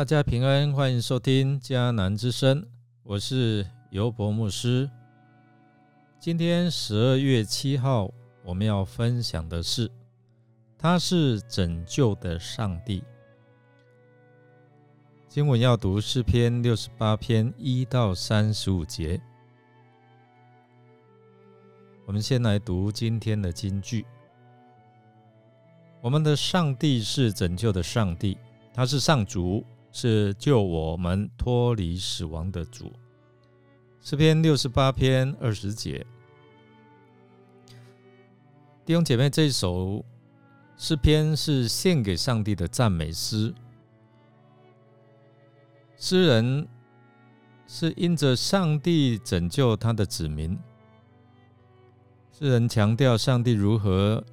大家平安，欢迎收听迦南之声，我是尤伯牧师。今天十二月七号，我们要分享的是，他是拯救的上帝。经文要读诗篇六十八篇一到三十五节。我们先来读今天的金句：我们的上帝是拯救的上帝，他是上主。是救我们脱离死亡的主。诗篇六十八篇二十节，弟兄姐妹，这首诗篇是献给上帝的赞美诗。诗人是因着上帝拯救他的子民，诗人强调上帝如何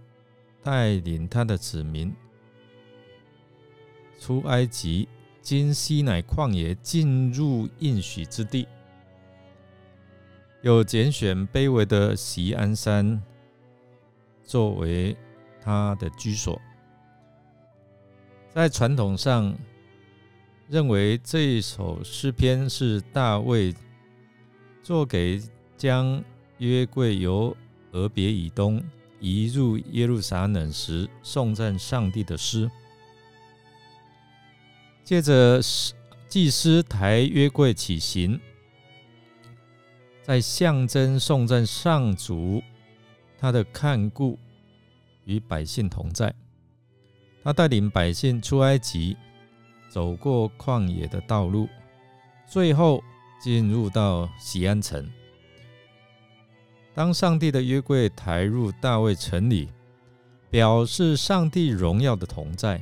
带领他的子民出埃及。今西乃旷野进入应许之地，有拣选卑微的锡安山作为他的居所。在传统上，认为这一首诗篇是大卫作给将约柜由俄别以东移入耶路撒冷时颂赞上帝的诗。借着祭司抬约柜起行，在象征颂赞上主他的看顾与百姓同在。他带领百姓出埃及，走过旷野的道路，最后进入到西安城。当上帝的约柜抬入大卫城里，表示上帝荣耀的同在。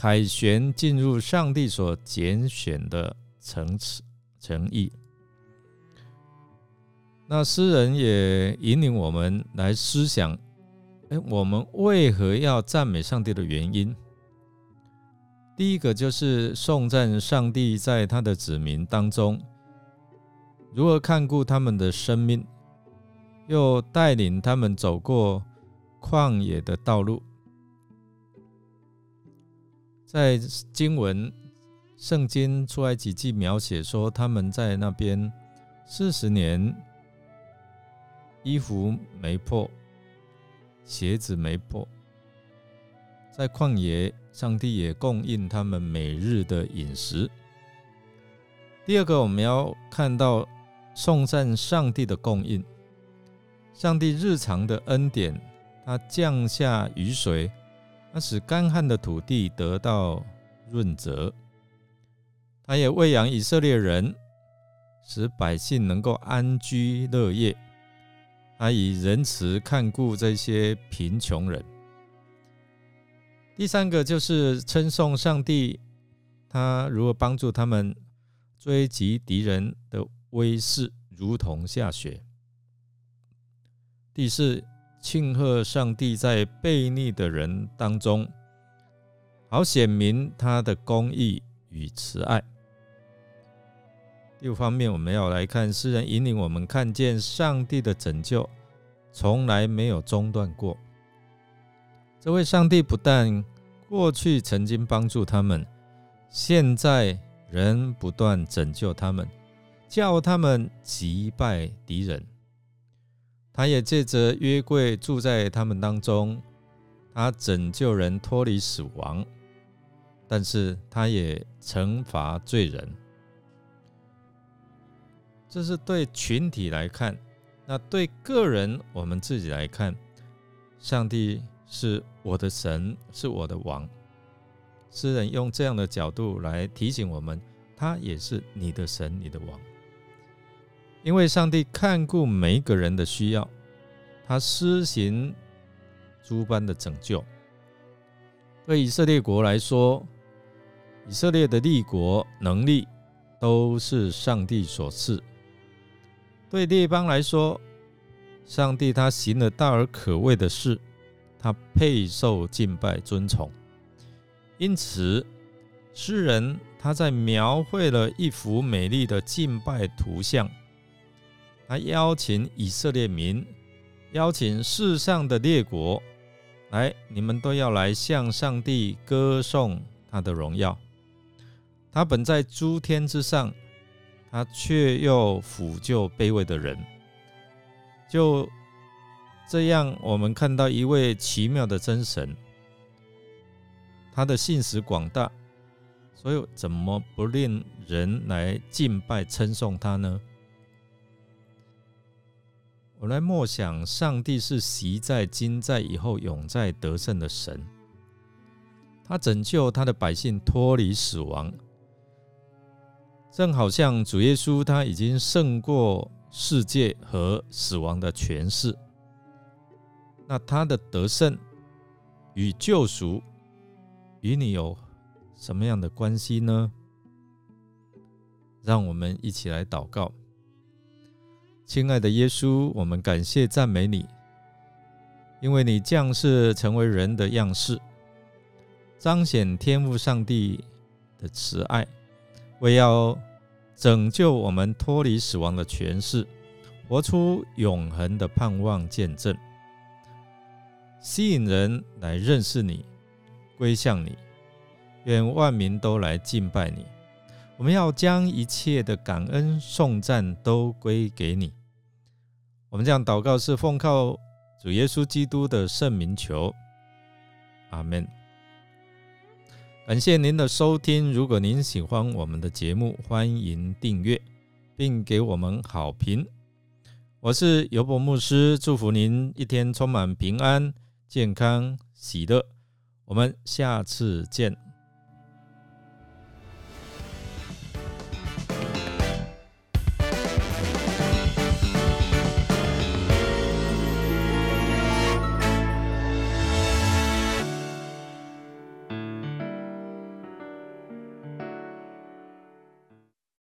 凯旋进入上帝所拣选的层次诚意。那诗人也引领我们来思想：哎，我们为何要赞美上帝的原因？第一个就是颂赞上帝在他的子民当中如何看顾他们的生命，又带领他们走过旷野的道路。在经文《圣经出埃及记》描写说，他们在那边四十年，衣服没破，鞋子没破，在旷野，上帝也供应他们每日的饮食。第二个，我们要看到颂赞上帝的供应，上帝日常的恩典，他降下雨水。他使干旱的土地得到润泽，他也喂养以色列人，使百姓能够安居乐业。他以仁慈看顾这些贫穷人。第三个就是称颂上帝，他如何帮助他们追击敌人的威势，如同下雪。第四。庆贺上帝在悖逆的人当中，好显明他的公义与慈爱。第五方面，我们要来看诗人引领我们看见上帝的拯救从来没有中断过。这位上帝不但过去曾经帮助他们，现在仍不断拯救他们，叫他们击败敌人。他也借着约柜住在他们当中，他拯救人脱离死亡，但是他也惩罚罪人。这是对群体来看，那对个人我们自己来看，上帝是我的神，是我的王。诗人用这样的角度来提醒我们，他也是你的神，你的王。因为上帝看顾每一个人的需要，他施行诸般的拯救。对以色列国来说，以色列的立国能力都是上帝所赐；对列邦来说，上帝他行了大而可畏的事，他配受敬拜尊崇。因此，诗人他在描绘了一幅美丽的敬拜图像。他邀请以色列民，邀请世上的列国来，你们都要来向上帝歌颂他的荣耀。他本在诸天之上，他却又抚救卑微的人。就这样，我们看到一位奇妙的真神，他的信实广大，所以怎么不令人来敬拜称颂他呢？我来默想，上帝是习在、今在、以后永在、得胜的神。他拯救他的百姓脱离死亡，正好像主耶稣，他已经胜过世界和死亡的权势。那他的得胜与救赎与你有什么样的关系呢？让我们一起来祷告。亲爱的耶稣，我们感谢赞美你，因为你降世成为人的样式，彰显天父上帝的慈爱，为要拯救我们脱离死亡的权势，活出永恒的盼望见证，吸引人来认识你，归向你。愿万民都来敬拜你。我们要将一切的感恩颂赞都归给你。我们这样祷告是奉靠主耶稣基督的圣名求，阿门。感谢您的收听。如果您喜欢我们的节目，欢迎订阅并给我们好评。我是尤伯牧师，祝福您一天充满平安、健康、喜乐。我们下次见。